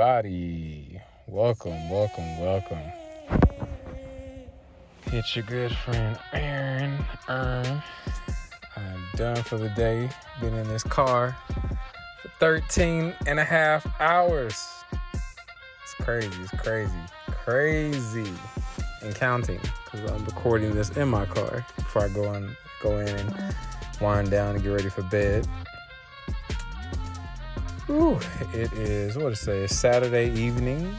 Everybody. Welcome, welcome, welcome. It's your good friend Aaron Earn. I'm done for the day. Been in this car for 13 and a half hours. It's crazy, it's crazy, crazy. And counting, because I'm recording this in my car before I go on go in and wind down and get ready for bed. Ooh, it is what to say, Saturday evening.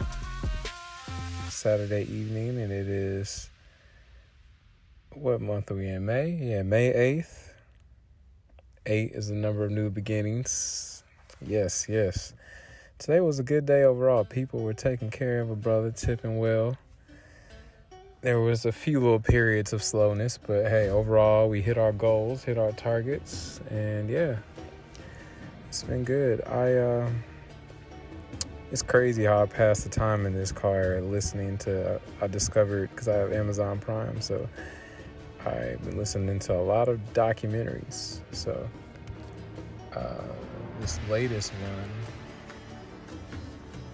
Saturday evening, and it is what month are we in? May? Yeah, May 8th. Eight is the number of new beginnings. Yes, yes. Today was a good day overall. People were taking care of a brother, tipping well. There was a few little periods of slowness, but hey, overall we hit our goals, hit our targets, and yeah, it's been good. I uh, it's crazy how I pass the time in this car listening to. I discovered because I have Amazon Prime, so I've been listening to a lot of documentaries. So uh, this latest one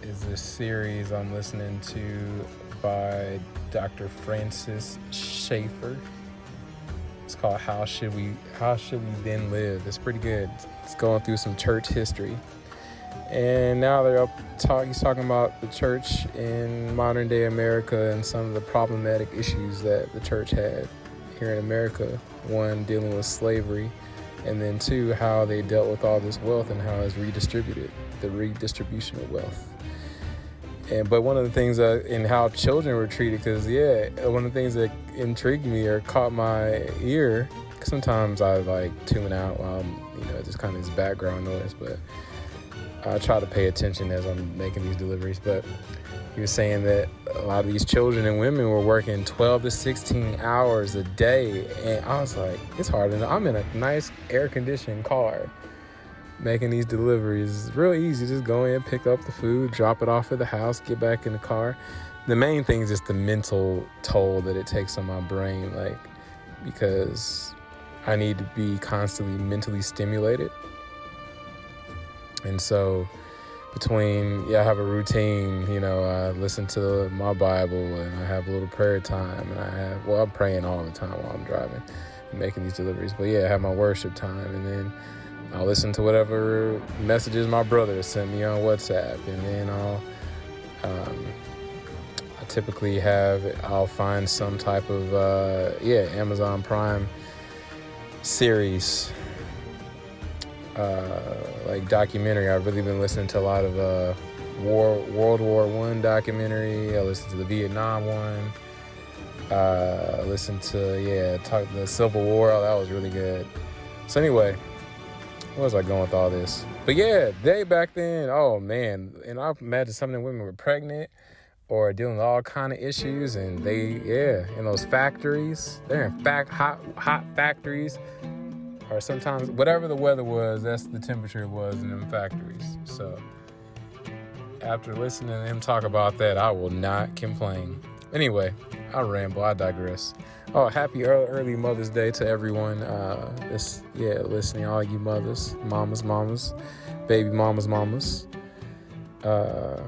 is this series I'm listening to by Dr. Francis Schaeffer. It's called "How Should We How Should We Then Live." It's pretty good. It's going through some church history, and now they're up talk. He's talking about the church in modern day America and some of the problematic issues that the church had here in America. One dealing with slavery, and then two how they dealt with all this wealth and how it's redistributed, the redistribution of wealth. And but one of the things uh, in how children were treated, because yeah, one of the things that intrigued me or caught my ear. Sometimes I like tune out while I'm, you know, just kind of this background noise, but I try to pay attention as I'm making these deliveries. But he was saying that a lot of these children and women were working 12 to 16 hours a day, and I was like, it's hard enough. I'm in a nice air conditioned car making these deliveries. It's real easy. Just go in, pick up the food, drop it off at the house, get back in the car. The main thing is just the mental toll that it takes on my brain, like because I need to be constantly mentally stimulated. And so between yeah, I have a routine, you know, I listen to my Bible and I have a little prayer time and I have well, I'm praying all the time while I'm driving and making these deliveries. But yeah, I have my worship time and then I'll listen to whatever messages my brother sent me on WhatsApp, and then I'll um, I typically have I'll find some type of uh, yeah Amazon Prime series uh, like documentary. I've really been listening to a lot of uh, War World War One documentary. I listened to the Vietnam one. Uh, listened to yeah talk the Civil War. Oh, that was really good. So anyway was I going with all this? But yeah, they back then, oh man, and I imagine some of the women were pregnant or dealing with all kind of issues, and they, yeah, in those factories, they're in fact hot, hot factories, or sometimes whatever the weather was, that's the temperature it was in them factories. So after listening to him talk about that, I will not complain. Anyway, I ramble. I digress. Oh, happy early, Mother's Day to everyone. Uh, this, yeah, listening, all you mothers, mamas, mamas, baby mamas, mamas. Uh,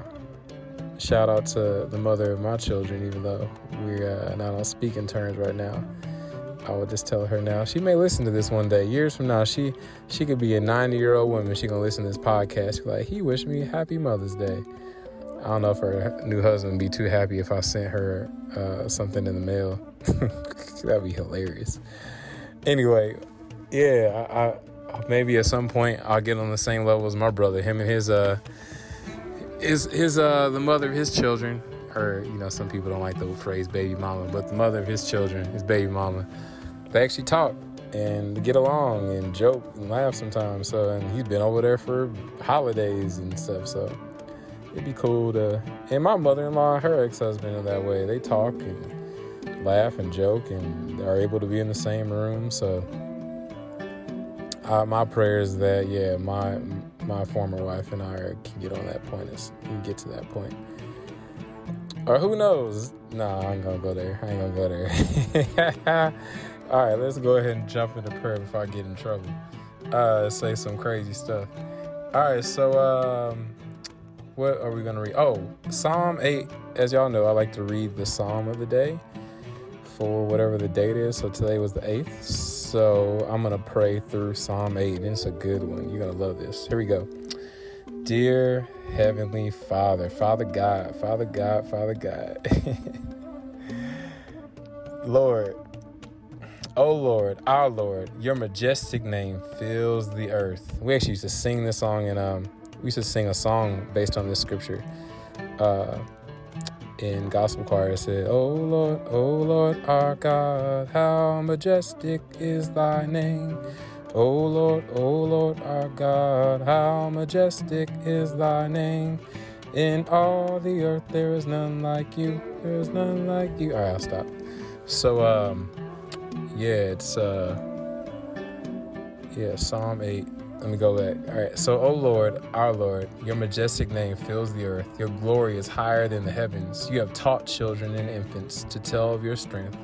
shout out to the mother of my children, even though we're uh, not on speaking terms right now. I will just tell her now. She may listen to this one day, years from now. She she could be a 90 year old woman. She gonna listen to this podcast. Like, he wished me happy Mother's Day. I don't know if her new husband would be too happy if I sent her uh, something in the mail. That'd be hilarious. Anyway, yeah, I, I, maybe at some point I'll get on the same level as my brother. Him and his uh, his his uh, the mother of his children, or you know, some people don't like the phrase baby mama, but the mother of his children, his baby mama, they actually talk and get along and joke and laugh sometimes. So, and he's been over there for holidays and stuff. So it'd be cool to. And my mother-in-law, her ex-husband, are that way. They talk and laugh and joke, and are able to be in the same room. So, uh, my prayer is that yeah, my my former wife and I can get on that point. Can get to that point. Or who knows? Nah, I ain't gonna go there. I ain't gonna go there. All right, let's go ahead and jump into prayer before I get in trouble. Uh, say some crazy stuff. All right, so um, what are we going to read? Oh, Psalm 8. As y'all know, I like to read the Psalm of the day for whatever the date is. So today was the 8th. So I'm going to pray through Psalm 8, and it's a good one. You're going to love this. Here we go. Dear Heavenly Father, Father God, Father God, Father God. Lord, oh Lord, our Lord, your majestic name fills the earth. We actually used to sing this song, and um, we used to sing a song based on this scripture. Uh, in gospel choir, it said, "Oh Lord, oh Lord, our God, how majestic is Thy name." Oh Lord, oh Lord our God, how majestic is thy name. In all the earth there is none like you. There is none like you. All right, I'll stop. So, um, yeah, it's, uh, yeah, Psalm 8. Let me go back. All right. So, O Lord, our Lord, your majestic name fills the earth. Your glory is higher than the heavens. You have taught children and infants to tell of your strength,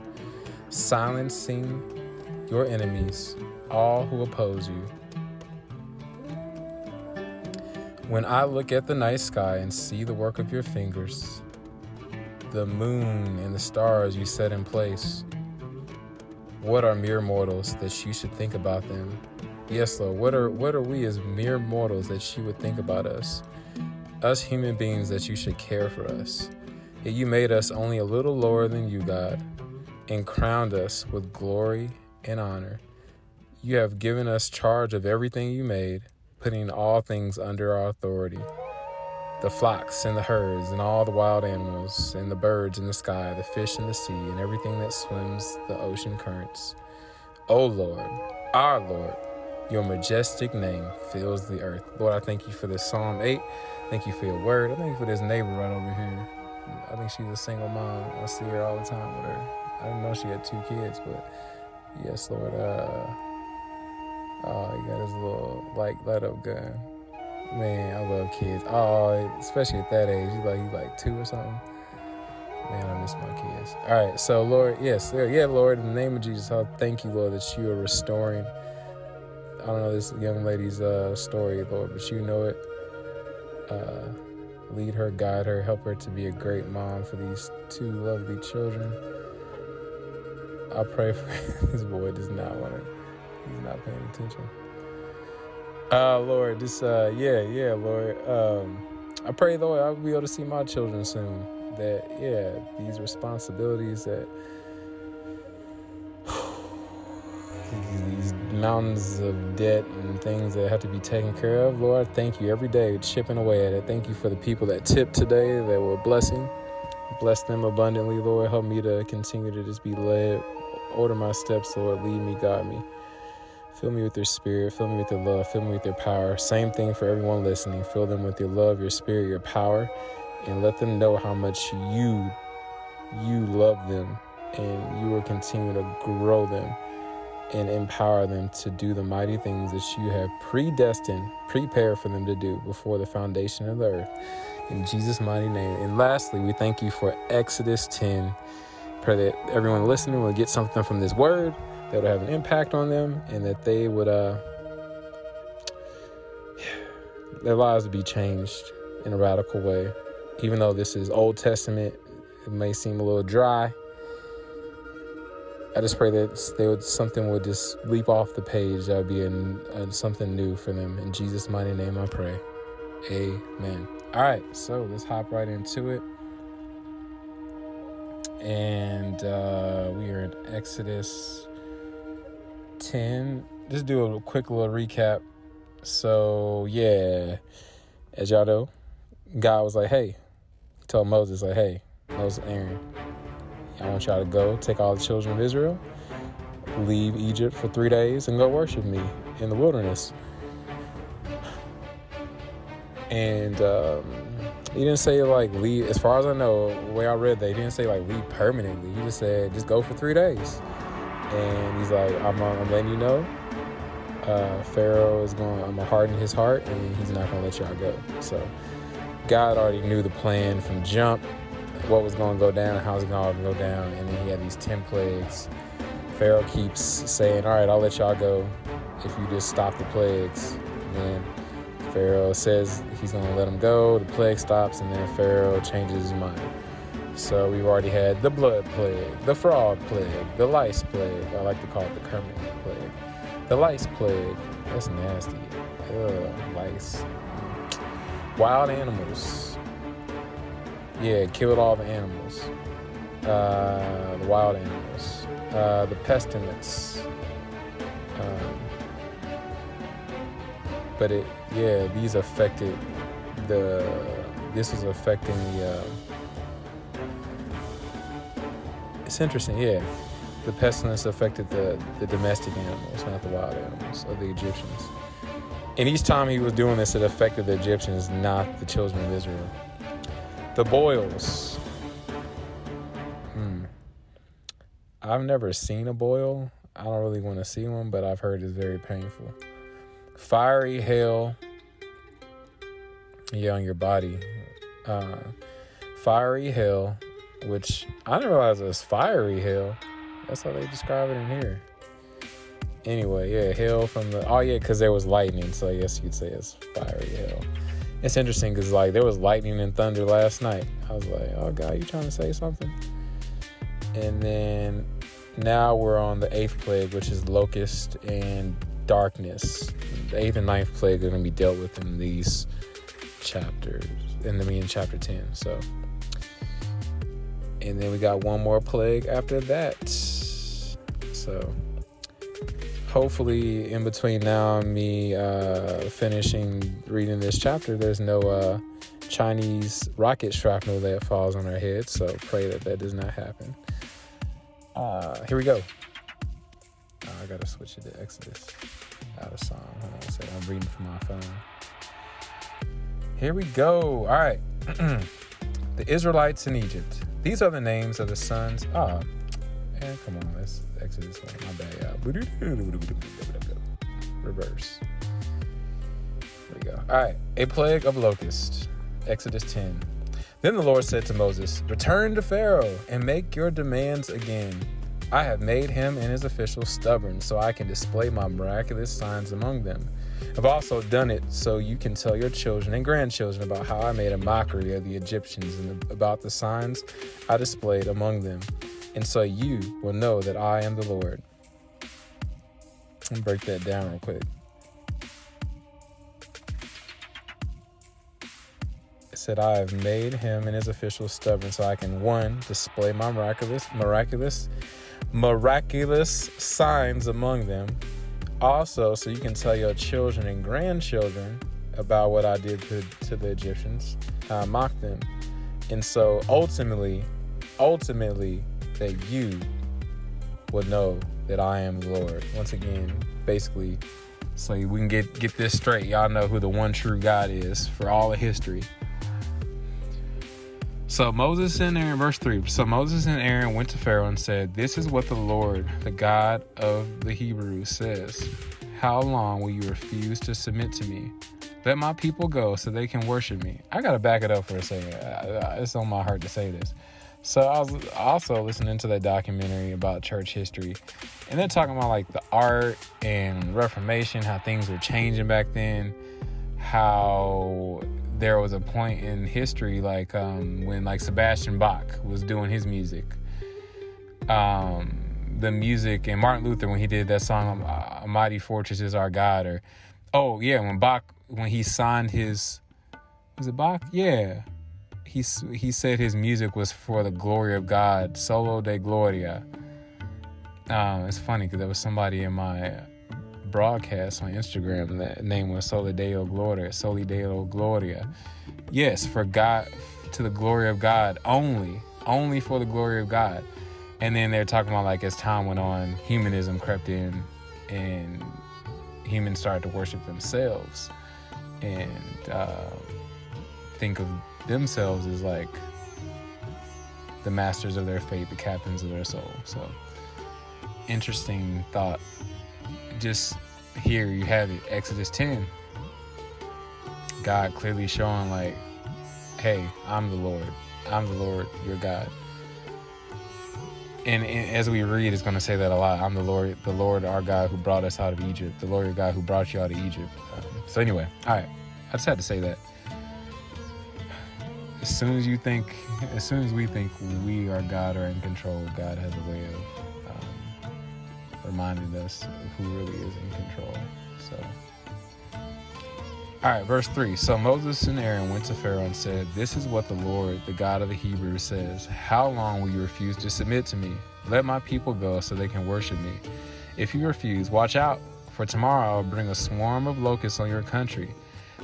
silencing your enemies all who oppose you. When I look at the night sky and see the work of your fingers, the moon and the stars you set in place, what are mere mortals that you should think about them? Yes, Lord, what are what are we as mere mortals that you would think about us? Us human beings that you should care for us. Yet you made us only a little lower than you, God, and crowned us with glory and honor. You have given us charge of everything you made, putting all things under our authority the flocks and the herds, and all the wild animals, and the birds in the sky, the fish in the sea, and everything that swims the ocean currents. O Lord, our Lord, your majestic name fills the earth. Lord, I thank you for this Psalm 8. Thank you for your word. I thank you for this neighbor right over here. I think she's a single mom. I see her all the time with her. I didn't know she had two kids, but yes, Lord. Uh, Oh, he got his little like let up gun. Man, I love kids. Oh, especially at that age. He's like he's like two or something. Man, I miss my kids. All right, so Lord, yes, yeah, Lord, in the name of Jesus, I thank you, Lord, that you are restoring. I don't know this young lady's uh, story, Lord, but you know it. Uh, lead her, guide her, help her to be a great mom for these two lovely children. I pray for this boy does not want to He's not paying attention. Uh, Lord, just uh, yeah, yeah, Lord. Um, I pray, Lord, I'll be able to see my children soon. That yeah, these responsibilities that mountains of debt and things that have to be taken care of, Lord, thank you every day chipping away at it. Thank you for the people that tipped today that were a blessing. Bless them abundantly, Lord. Help me to continue to just be led. Order my steps, Lord. Lead me, guide me. Fill me with your spirit. Fill me with your love. Fill me with your power. Same thing for everyone listening. Fill them with your love, your spirit, your power, and let them know how much you you love them and you will continue to grow them and empower them to do the mighty things that you have predestined, prepared for them to do before the foundation of the earth. In Jesus' mighty name. And lastly, we thank you for Exodus 10. Pray that everyone listening will get something from this word that will have an impact on them and that they would uh, their lives would be changed in a radical way even though this is old testament it may seem a little dry i just pray that they would something would just leap off the page that would be an, uh, something new for them. In jesus mighty name i pray. Amen. All right so let's hop right into it. And uh, we are in exodus 10, just do a quick little recap. So, yeah, as y'all know, God was like, hey, he told Moses, like, hey, Moses, Aaron, I want y'all to go take all the children of Israel, leave Egypt for three days, and go worship me in the wilderness. And um, he didn't say like leave. As far as I know, the way I read that, he didn't say like leave permanently. He just said just go for three days and he's like, I'm, I'm letting you know, uh, Pharaoh is going, I'm gonna harden his heart, and he's not gonna let y'all go. So God already knew the plan from jump, what was gonna go down, how it was gonna go down, and then he had these ten plagues. Pharaoh keeps saying, "All right, I'll let y'all go if you just stop the plagues." And then Pharaoh says he's going to let them go. The plague stops, and then Pharaoh changes his mind. So we've already had the blood plague, the frog plague, the lice plague. I like to call it the Kermit plague. The lice plague. That's nasty. Ugh, lice. Wild animals. Yeah, killed all the animals. Uh, the wild animals. Uh, the pestilence. Um, but it, yeah, these affected the. This was affecting the. Uh, it's interesting, yeah. The pestilence affected the, the domestic animals, not the wild animals of the Egyptians. And each time he was doing this, it affected the Egyptians, not the children of Israel. The boils. Hmm. I've never seen a boil. I don't really want to see one, but I've heard it's very painful. Fiery hail. Yeah, on your body. Uh, fiery hail which I didn't realize it was fiery hail. That's how they describe it in here. Anyway, yeah, hail from the. Oh, yeah, because there was lightning, so I guess you'd say it's fiery hail. It's interesting because, like, there was lightning and thunder last night. I was like, oh, God, you trying to say something? And then now we're on the eighth plague, which is locust and darkness. The eighth and ninth plague are going to be dealt with in these chapters, in the me in chapter 10. So and then we got one more plague after that. So hopefully, in between now and me uh, finishing reading this chapter, there's no uh, Chinese rocket shrapnel that falls on our heads. So pray that that does not happen. Uh, here we go. Oh, I gotta switch it to Exodus out of Psalm. Hold on a second. I'm reading from my phone. Here we go. All right. the Israelites in Egypt. These are the names of the sons. Ah, oh, and come on, let's this one. My bad, Reverse. There we go. All right, a plague of locusts. Exodus 10. Then the Lord said to Moses, Return to Pharaoh and make your demands again. I have made him and his officials stubborn so I can display my miraculous signs among them. I've also done it so you can tell your children and grandchildren about how I made a mockery of the Egyptians and about the signs I displayed among them. And so you will know that I am the Lord. And break that down real quick. It said, I have made him and his officials stubborn so I can, one, display my miraculous, miraculous, miraculous signs among them also so you can tell your children and grandchildren about what I did to, to the Egyptians, how I mocked them. And so ultimately, ultimately, that you will know that I am the Lord. Once again, basically, so we can get get this straight. Y'all know who the one true God is for all of history. So Moses and Aaron, verse 3. So Moses and Aaron went to Pharaoh and said, This is what the Lord, the God of the Hebrews, says. How long will you refuse to submit to me? Let my people go so they can worship me. I got to back it up for a second. It's on my heart to say this. So I was also listening to that documentary about church history, and they're talking about like the art and Reformation, how things were changing back then, how there was a point in history like um, when like Sebastian Bach was doing his music. Um, the music and Martin Luther when he did that song "A Mighty Fortress Is Our God" or oh yeah when Bach when he signed his was it Bach yeah he he said his music was for the glory of God solo de gloria. Um, it's funny because there was somebody in my broadcast on Instagram. That name was Soli Deo Gloria. Soli Deo Gloria. Yes, for God, to the glory of God only, only for the glory of God. And then they're talking about like as time went on, humanism crept in, and humans started to worship themselves, and uh, think of themselves as like the masters of their fate, the captains of their soul. So interesting thought just here you have it Exodus 10. God clearly showing, like, hey, I'm the Lord. I'm the Lord, your God. And, and as we read, it's going to say that a lot. I'm the Lord, the Lord, our God who brought us out of Egypt, the Lord, your God who brought you out of Egypt. Um, so, anyway, all right. I just had to say that. As soon as you think, as soon as we think we are God or in control, God has a way of um, reminding us of who really is in control. So. All right, verse 3. So Moses and Aaron went to Pharaoh and said, This is what the Lord, the God of the Hebrews, says How long will you refuse to submit to me? Let my people go so they can worship me. If you refuse, watch out, for tomorrow I will bring a swarm of locusts on your country.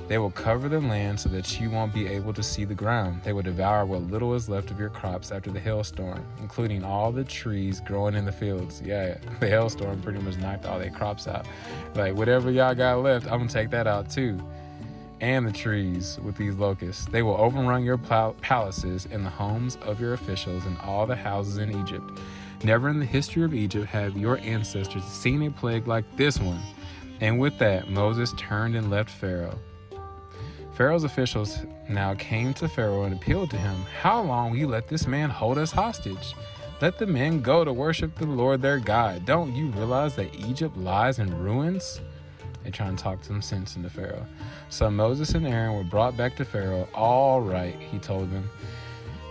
They will cover the land so that you won't be able to see the ground. They will devour what little is left of your crops after the hailstorm, including all the trees growing in the fields. Yeah, the hailstorm pretty much knocked all their crops out. Like, whatever y'all got left, I'm gonna take that out too and the trees with these locusts. They will overrun your palaces and the homes of your officials and all the houses in Egypt. Never in the history of Egypt have your ancestors seen a plague like this one. And with that, Moses turned and left Pharaoh. Pharaoh's officials now came to Pharaoh and appealed to him, How long will you let this man hold us hostage? Let the men go to worship the Lord their God. Don't you realize that Egypt lies in ruins? They try and talk some sense into Pharaoh. So Moses and Aaron were brought back to Pharaoh. All right, he told them,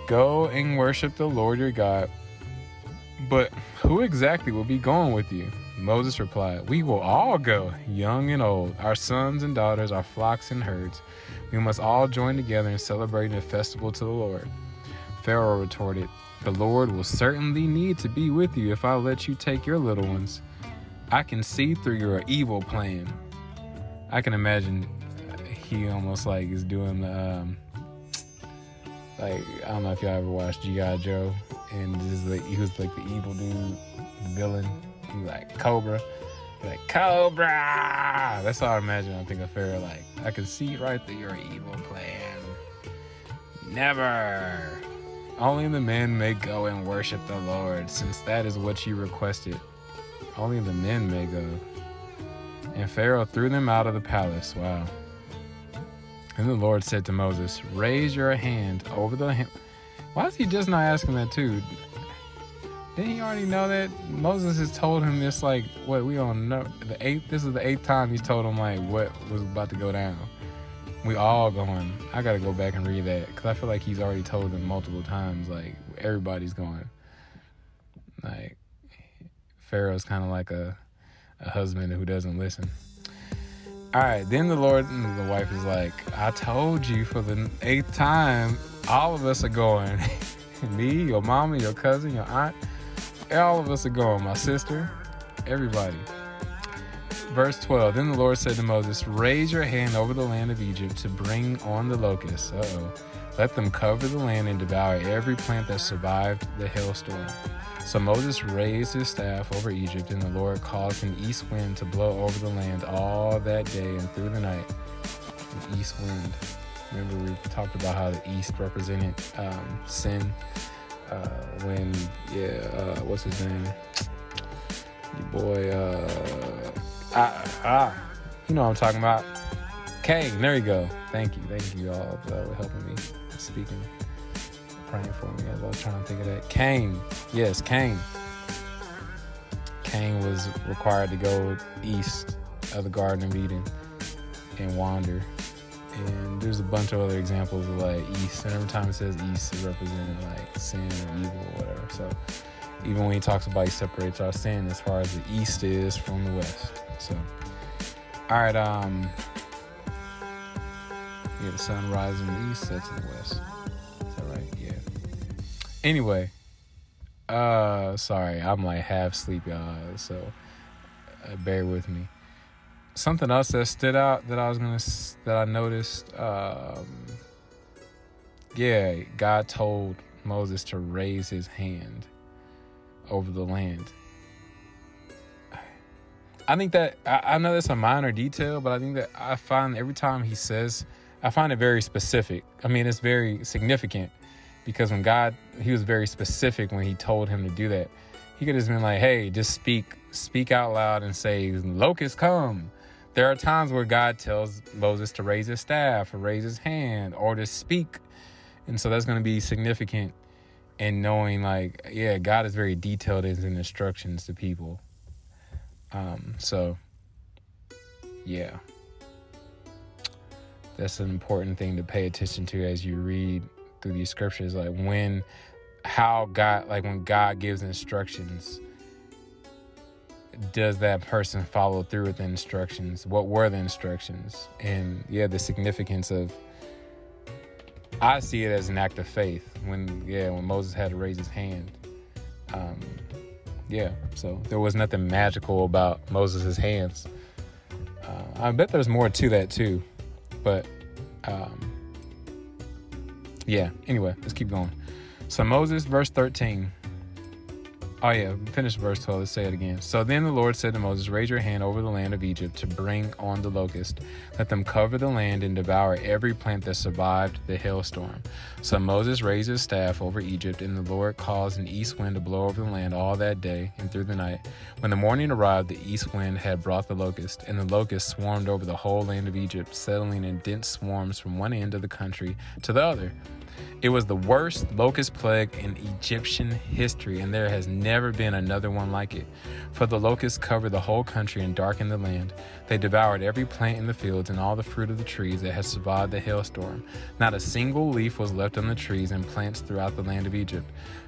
go and worship the Lord your God. But who exactly will be going with you? Moses replied, We will all go, young and old, our sons and daughters, our flocks and herds. We must all join together in celebrating a festival to the Lord. Pharaoh retorted, The Lord will certainly need to be with you if I let you take your little ones. I can see through your evil plan. I can imagine he almost like is doing the um, like I don't know if y'all ever watched G.I. Joe and is like he was like the evil dude, the villain. Like Cobra. like Cobra. That's how I imagine. I think of Pharaoh like I can see right through your evil plan. Never. Only the men may go and worship the Lord, since that is what you requested. Only the men may go. And Pharaoh threw them out of the palace. Wow. And the Lord said to Moses, Raise your hand over the. Ha-. Why is he just not asking that too? Didn't he already know that? Moses has told him this, like, what we don't know. The eighth, this is the eighth time he's told him, like, what was about to go down. We all going. I got to go back and read that because I feel like he's already told them multiple times, like, everybody's going. Like, Pharaoh's kind of like a, a husband who doesn't listen. All right, then the Lord and the wife is like, I told you for the eighth time, all of us are going. Me, your mama, your cousin, your aunt, all of us are going. My sister, everybody. Verse 12 Then the Lord said to Moses, Raise your hand over the land of Egypt to bring on the locusts. oh. Let them cover the land and devour every plant that survived the hailstorm. So Moses raised his staff over Egypt, and the Lord caused an east wind to blow over the land all that day and through the night. An east wind. Remember, we talked about how the east represented um, sin. Uh, when, yeah, uh, what's his name? Boy, uh, ah, ah, you know what I'm talking about. Cain, there you go. Thank you. Thank you all for helping me speaking praying for me as I was trying to think of that. Cain, yes, Cain. Cain was required to go east of the Garden of Eden and wander. And there's a bunch of other examples of like east. And every time it says east, it represented like sin or evil or whatever. So even when he talks about he separates our sin as far as the east is from the west. So all right, um yeah, the sun rises in the east, sets in the west. So right yeah anyway, uh, sorry, I'm like half asleep, y'all. So uh, bear with me. Something else that stood out that I was gonna that I noticed. Um, yeah, God told Moses to raise his hand over the land. I think that I, I know that's a minor detail, but I think that I find every time he says, I find it very specific. I mean, it's very significant because when God, He was very specific when He told him to do that. He could have been like, "Hey, just speak, speak out loud and say, locusts come." There are times where God tells Moses to raise his staff or raise his hand or to speak, and so that's going to be significant in knowing, like, yeah, God is very detailed in his instructions to people. Um, so, yeah. that's an important thing to pay attention to as you read through these scriptures. Like when, how God, like when God gives instructions, does that person follow through with the instructions? What were the instructions? And yeah, the significance of. I see it as an act of faith when yeah when Moses had to raise his hand. Um, yeah, so there was nothing magical about Moses' hands. Uh, I bet there's more to that too, but um, yeah. Anyway, let's keep going. So Moses, verse 13. Oh, yeah, finish verse 12. Let's say it again. So then the Lord said to Moses, Raise your hand over the land of Egypt to bring on the locust. Let them cover the land and devour every plant that survived the hailstorm. So Moses raised his staff over Egypt, and the Lord caused an east wind to blow over the land all that day and through the night. When the morning arrived, the east wind had brought the locust, and the locust swarmed over the whole land of Egypt, settling in dense swarms from one end of the country to the other. It was the worst locust plague in Egyptian history, and there has never been another one like it. For the locusts covered the whole country and darkened the land. They devoured every plant in the fields and all the fruit of the trees that had survived the hailstorm. Not a single leaf was left on the trees and plants throughout the land of Egypt.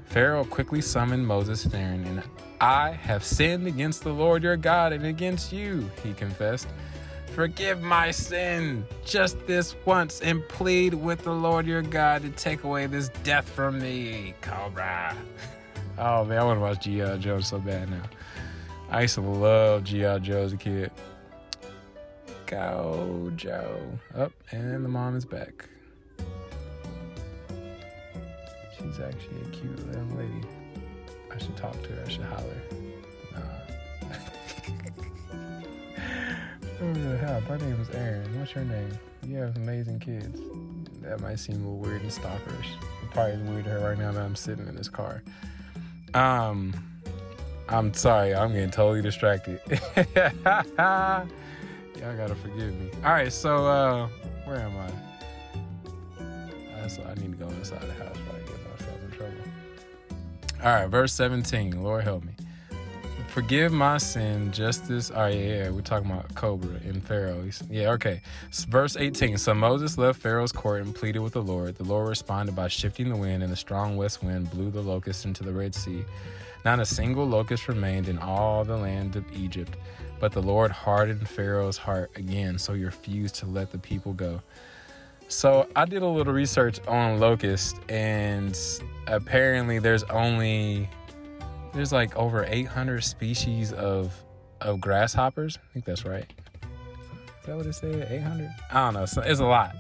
Pharaoh quickly summoned Moses and Aaron, and I have sinned against the Lord your God and against you, he confessed. Forgive my sin just this once and plead with the Lord your God to take away this death from me, Cobra. Oh man, I want to watch G.I. Joe so bad now. I used to love G.I. Joe as a kid. Go Joe. Up, oh, and the mom is back. She's actually a cute little lady. I should talk to her. I should holler. Oh, hi, my name is Aaron. What's your name? You have amazing kids. That might seem a little weird and stalkerish. It probably is weird to her right now that I'm sitting in this car. Um, I'm sorry, I'm getting totally distracted. Y'all gotta forgive me. All right, so uh, where am I? I need to go inside the house before I get myself in trouble. All right, verse 17. Lord help me. Forgive my sin, justice. Oh, yeah, yeah, we're talking about Cobra and Pharaoh. Yeah, okay. Verse 18. So Moses left Pharaoh's court and pleaded with the Lord. The Lord responded by shifting the wind, and the strong west wind blew the locust into the Red Sea. Not a single locust remained in all the land of Egypt. But the Lord hardened Pharaoh's heart again, so he refused to let the people go. So I did a little research on locust, and apparently there's only there's like over 800 species of of grasshoppers. I think that's right. Is that what it said? 800? I don't know. So it's a lot.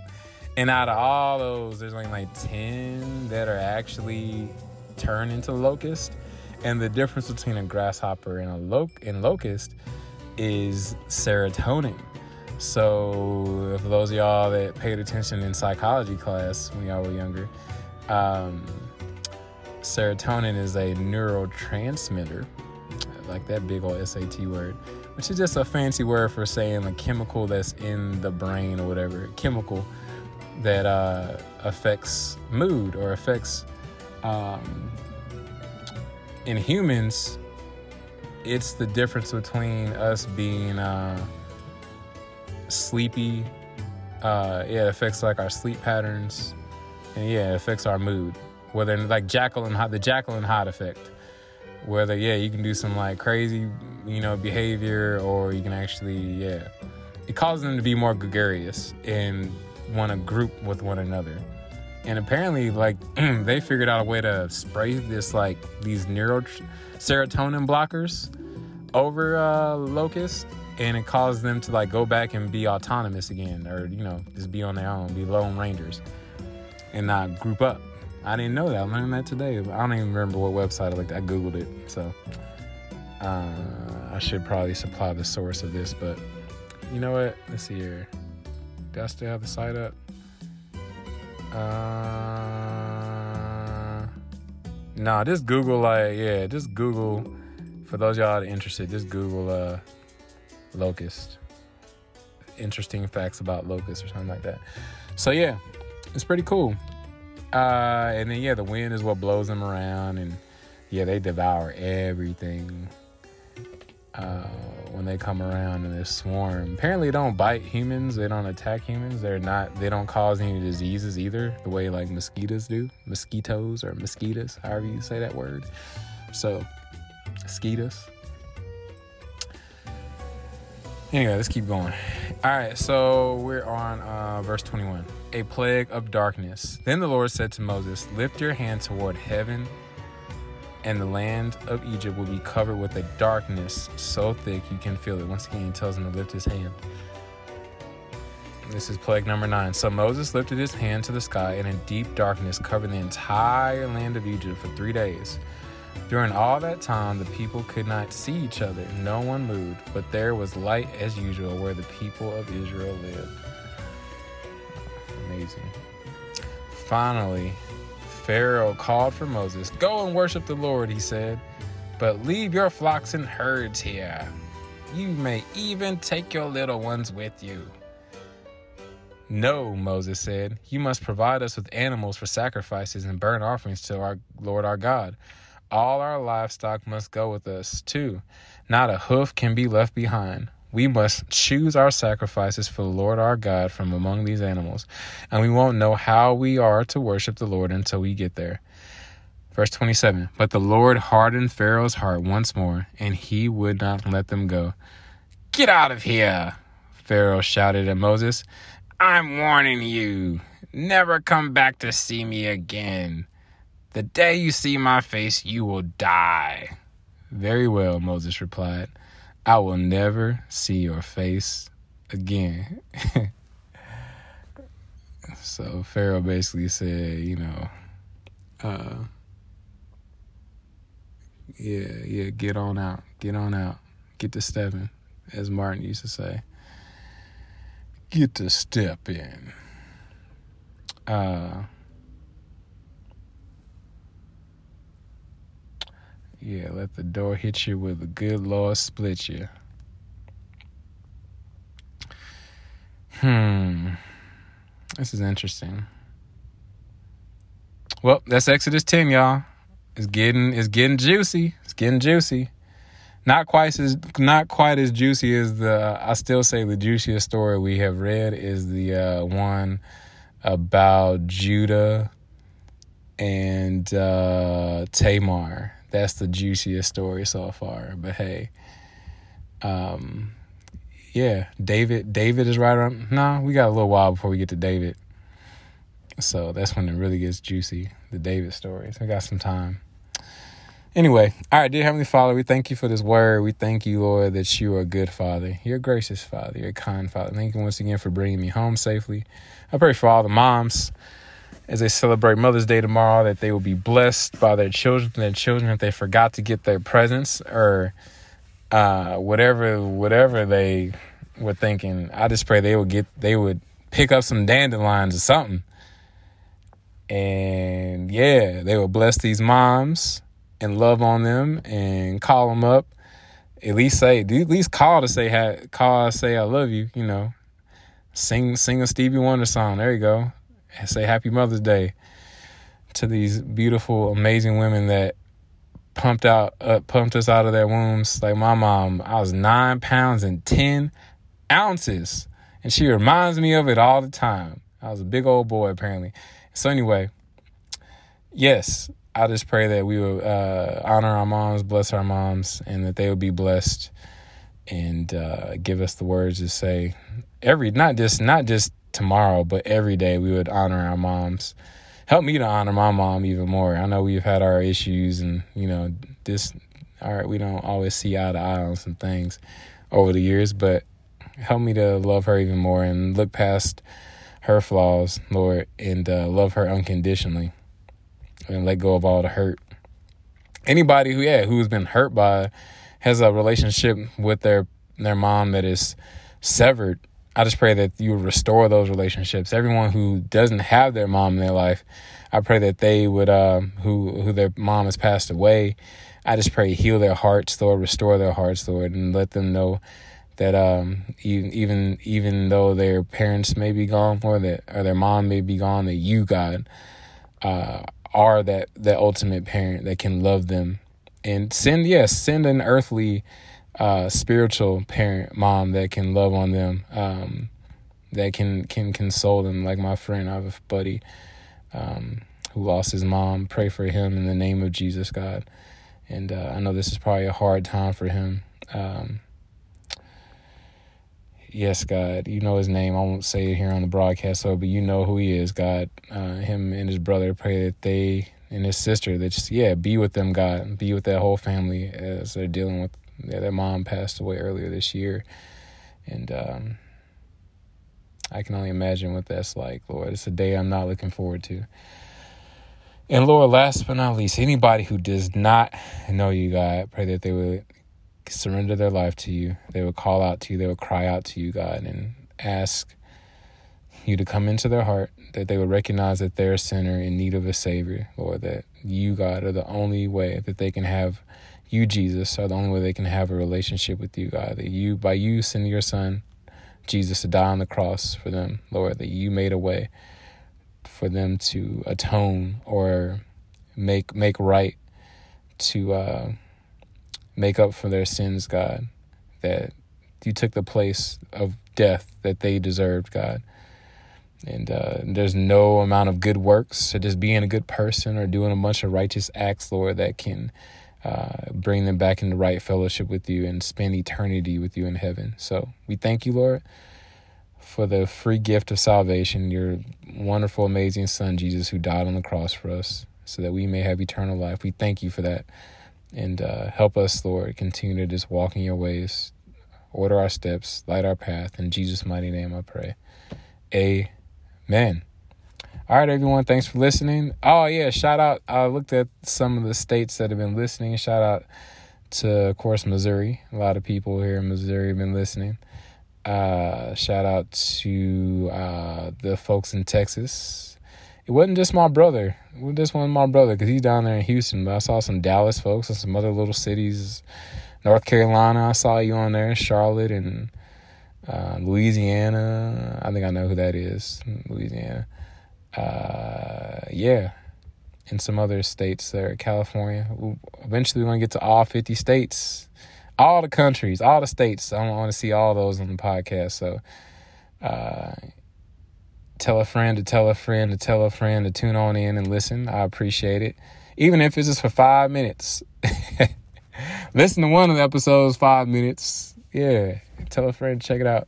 And out of all those, there's only like 10 that are actually turn into locust. And the difference between a grasshopper and a lo- and locust is serotonin. So, for those of y'all that paid attention in psychology class when y'all were younger, um, serotonin is a neurotransmitter, like that big old SAT word, which is just a fancy word for saying a chemical that's in the brain or whatever, chemical that uh, affects mood or affects. Um, in humans, it's the difference between us being uh, sleepy. Uh, yeah, it affects like our sleep patterns, and yeah, it affects our mood whether like Hyde, the Jekyll and Hyde effect, whether yeah you can do some like crazy you know behavior or you can actually yeah it causes them to be more gregarious and want to group with one another. And apparently, like they figured out a way to spray this like these neuro serotonin blockers over uh, locust, and it caused them to like go back and be autonomous again, or you know just be on their own, be lone rangers, and not group up. I didn't know that. I learned that today. I don't even remember what website I looked. I googled it, so uh, I should probably supply the source of this. But you know what? Let's see here. Do I still have the site up? Uh, nah, just Google like yeah, just Google. For those y'all interested, just Google uh, locust. Interesting facts about locusts or something like that. So yeah, it's pretty cool. Uh, and then yeah, the wind is what blows them around, and yeah, they devour everything. Uh, when they come around and they swarm. Apparently, don't bite humans. They don't attack humans. They're not. They don't cause any diseases either. The way like mosquitoes do, mosquitoes or mosquitoes, however you say that word. So, mosquitoes. Anyway, let's keep going. All right, so we're on uh, verse 21. A plague of darkness. Then the Lord said to Moses, Lift your hand toward heaven and the land of Egypt will be covered with a darkness so thick you can feel it. Once again, he tells him to lift his hand. This is plague number nine. So Moses lifted his hand to the sky, and a deep darkness covered the entire land of Egypt for three days. During all that time, the people could not see each other. No one moved, but there was light as usual where the people of Israel lived. Amazing. Finally, Pharaoh called for Moses. Go and worship the Lord, he said, but leave your flocks and herds here. You may even take your little ones with you. No, Moses said, you must provide us with animals for sacrifices and burnt offerings to our Lord our God. All our livestock must go with us, too. Not a hoof can be left behind. We must choose our sacrifices for the Lord our God from among these animals, and we won't know how we are to worship the Lord until we get there. Verse 27 But the Lord hardened Pharaoh's heart once more, and he would not let them go. Get out of here! Pharaoh shouted at Moses. I'm warning you. Never come back to see me again. The day you see my face, you will die. Very well, Moses replied. I will never see your face again. so Pharaoh basically said, you know, uh, yeah, yeah, get on out, get on out, get to stepping, as Martin used to say. Get to step in. Uh, Yeah, let the door hit you with a good Lord split you. Hmm. This is interesting. Well, that's Exodus 10, y'all. It's getting it's getting juicy. It's getting juicy. Not quite as not quite as juicy as the I still say the juiciest story we have read is the uh, one about Judah and uh, Tamar that's the juiciest story so far. But hey, um, yeah, David. David is right. No, nah, we got a little while before we get to David. So that's when it really gets juicy. The David stories. We got some time. Anyway, all right, dear Heavenly Father, we thank you for this word. We thank you, Lord, that you are a good Father. You're a gracious Father. You're a kind Father. Thank you once again for bringing me home safely. I pray for all the moms as they celebrate Mother's Day tomorrow, that they will be blessed by their children, their children if they forgot to get their presents or uh, whatever whatever they were thinking. I just pray they would get they would pick up some dandelions or something. And yeah, they will bless these moms and love on them and call them up. At least say, at least call to say, call say I love you. You know, sing sing a Stevie Wonder song. There you go and say Happy Mother's Day to these beautiful, amazing women that pumped out, uh, pumped us out of their wombs. Like my mom, I was nine pounds and ten ounces, and she reminds me of it all the time. I was a big old boy apparently. So anyway, yes, I just pray that we will uh, honor our moms, bless our moms, and that they will be blessed and uh, give us the words to say every not just not just tomorrow, but every day we would honor our moms. Help me to honor my mom even more. I know we've had our issues and, you know, this, all right, we don't always see eye to eye on some things over the years, but help me to love her even more and look past her flaws, Lord, and uh, love her unconditionally and let go of all the hurt. Anybody who, yeah, who's been hurt by, has a relationship with their their mom that is severed I just pray that you restore those relationships. Everyone who doesn't have their mom in their life, I pray that they would, uh, who who their mom has passed away, I just pray heal their hearts, Lord, restore their hearts, Lord, and let them know that um, even even though their parents may be gone, or that or their mom may be gone, that you, God, uh, are that that ultimate parent that can love them and send yes, send an earthly uh, spiritual parent, mom that can love on them, um, that can can console them. Like my friend, I have a buddy um, who lost his mom. Pray for him in the name of Jesus, God. And uh, I know this is probably a hard time for him. Um, yes, God, you know his name. I won't say it here on the broadcast, so but you know who he is, God. Uh, him and his brother pray that they and his sister that just yeah be with them, God, be with that whole family as they're dealing with yeah, their mom passed away earlier this year, and um, I can only imagine what that's like, Lord. It's a day I'm not looking forward to. And Lord, last but not least, anybody who does not know you, God, pray that they would surrender their life to you. They would call out to you. They would cry out to you, God, and ask you to come into their heart, that they would recognize that they're a sinner in need of a Savior, Lord, that you, God, are the only way that they can have you, Jesus, are the only way they can have a relationship with you, God. That you, by you sending your Son, Jesus, to die on the cross for them, Lord, that you made a way for them to atone or make make right to uh, make up for their sins, God. That you took the place of death that they deserved, God. And uh, there's no amount of good works or just being a good person or doing a bunch of righteous acts, Lord, that can uh, bring them back into right fellowship with you and spend eternity with you in heaven. So we thank you, Lord, for the free gift of salvation, your wonderful, amazing Son, Jesus, who died on the cross for us so that we may have eternal life. We thank you for that. And uh, help us, Lord, continue to just walk in your ways, order our steps, light our path. In Jesus' mighty name I pray. Amen. All right, everyone. Thanks for listening. Oh, yeah. Shout out. I looked at some of the states that have been listening. Shout out to, of course, Missouri. A lot of people here in Missouri have been listening. Uh, shout out to uh, the folks in Texas it wasn't just my brother. It just one my brother because he's down there in Houston. But I saw some Dallas folks and some other little cities. North Carolina, I saw you on there. In Charlotte and uh, Louisiana. I think I know who that is. Louisiana. Uh, yeah. And some other states there. California. Eventually, we're to get to all 50 states. All the countries, all the states. I want to see all those on the podcast. So, uh, tell a friend to tell a friend to tell a friend to tune on in and listen. I appreciate it. Even if it's just for five minutes. listen to one of the episodes, five minutes. Yeah. Tell a friend, check it out.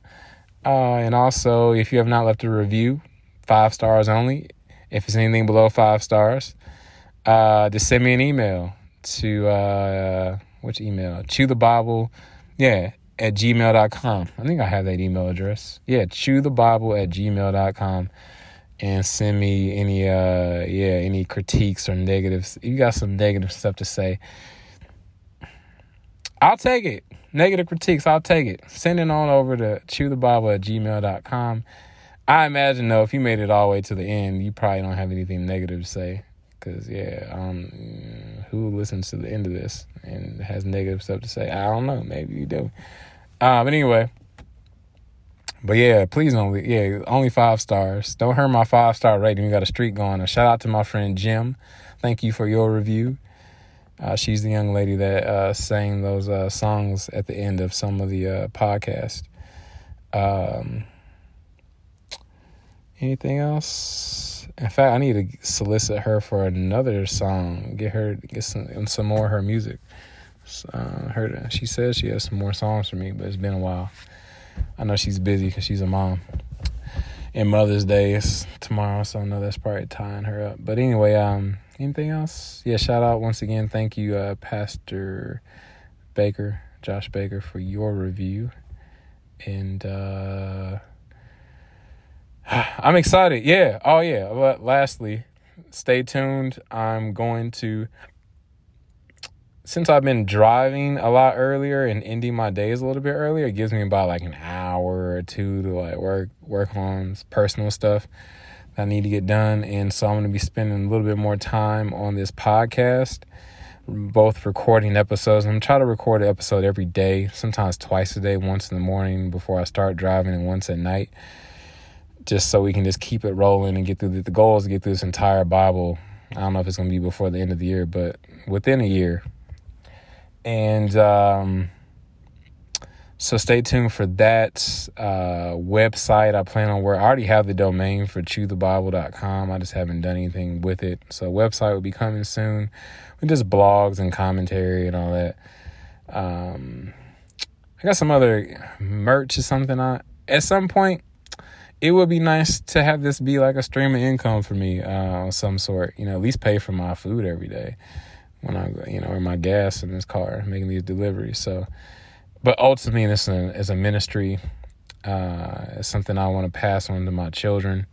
Uh, and also, if you have not left a review, five stars only. If it's anything below five stars, uh, just send me an email to uh, which email? Chew the Bible. Yeah, at gmail.com. I think I have that email address. Yeah, chew the Bible at gmail.com and send me any uh yeah, any critiques or negatives. If you got some negative stuff to say. I'll take it. Negative critiques, I'll take it. Send it on over to chew the Bible at gmail.com. I imagine though, if you made it all the way to the end, you probably don't have anything negative to say. Cause yeah, um, who listens to the end of this and has negative stuff to say? I don't know. Maybe you do. Uh, but anyway, but yeah, please only yeah only five stars. Don't hurt my five star rating. We got a streak going. A shout out to my friend Jim. Thank you for your review. Uh, she's the young lady that uh, sang those uh, songs at the end of some of the uh, podcast. Um, anything else? In fact, I need to solicit her for another song. Get her get some some more of her music. Uh, her she says she has some more songs for me, but it's been a while. I know she's busy because she's a mom. And Mother's Day is tomorrow, so I know that's probably tying her up. But anyway, um, anything else? Yeah, shout out once again. Thank you, uh, Pastor Baker, Josh Baker, for your review. And uh I'm excited. Yeah. Oh, yeah. But lastly, stay tuned. I'm going to, since I've been driving a lot earlier and ending my days a little bit earlier, it gives me about like an hour or two to like work work on personal stuff that I need to get done. And so I'm going to be spending a little bit more time on this podcast both recording episodes. I'm trying to record an episode every day, sometimes twice a day, once in the morning before I start driving and once at night just so we can just keep it rolling and get through the, the get through this entire Bible. I don't know if it's going to be before the end of the year, but within a year. And um, So stay tuned for that uh, website. I plan on where I already have the domain for chewthebible.com. I just haven't done anything with it. So website will be coming soon with just blogs and commentary and all that. Um, I got some other merch or something. I at some point it would be nice to have this be like a stream of income for me uh, some sort. You know, at least pay for my food every day when I, you know, or my gas in this car making these deliveries. So, but ultimately, this is a ministry. Uh, it's something I want to pass on to my children.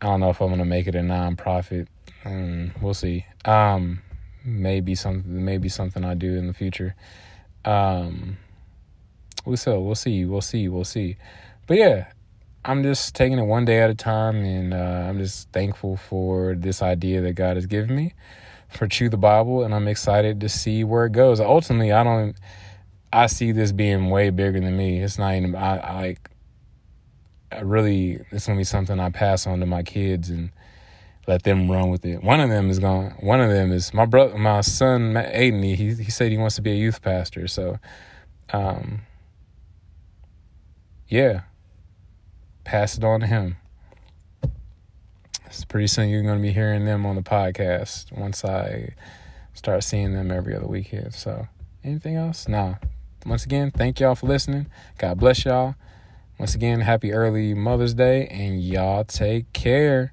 I don't know if I'm going to make it a nonprofit. Um, we'll see. Um, maybe something, maybe something I do in the future. Um. We'll see. We'll see. We'll see. But yeah, I'm just taking it one day at a time, and uh, I'm just thankful for this idea that God has given me for Chew the Bible, and I'm excited to see where it goes. Ultimately, I don't. I see this being way bigger than me. It's not even. I, I like. I really, it's gonna be something I pass on to my kids and let them run with it. One of them is going. One of them is my brother, my son Aiden. He he said he wants to be a youth pastor. So, um, yeah, pass it on to him. It's pretty soon you're going to be hearing them on the podcast once I start seeing them every other weekend. So, anything else? No. Once again, thank y'all for listening. God bless y'all. Once again, happy early Mother's Day, and y'all take care.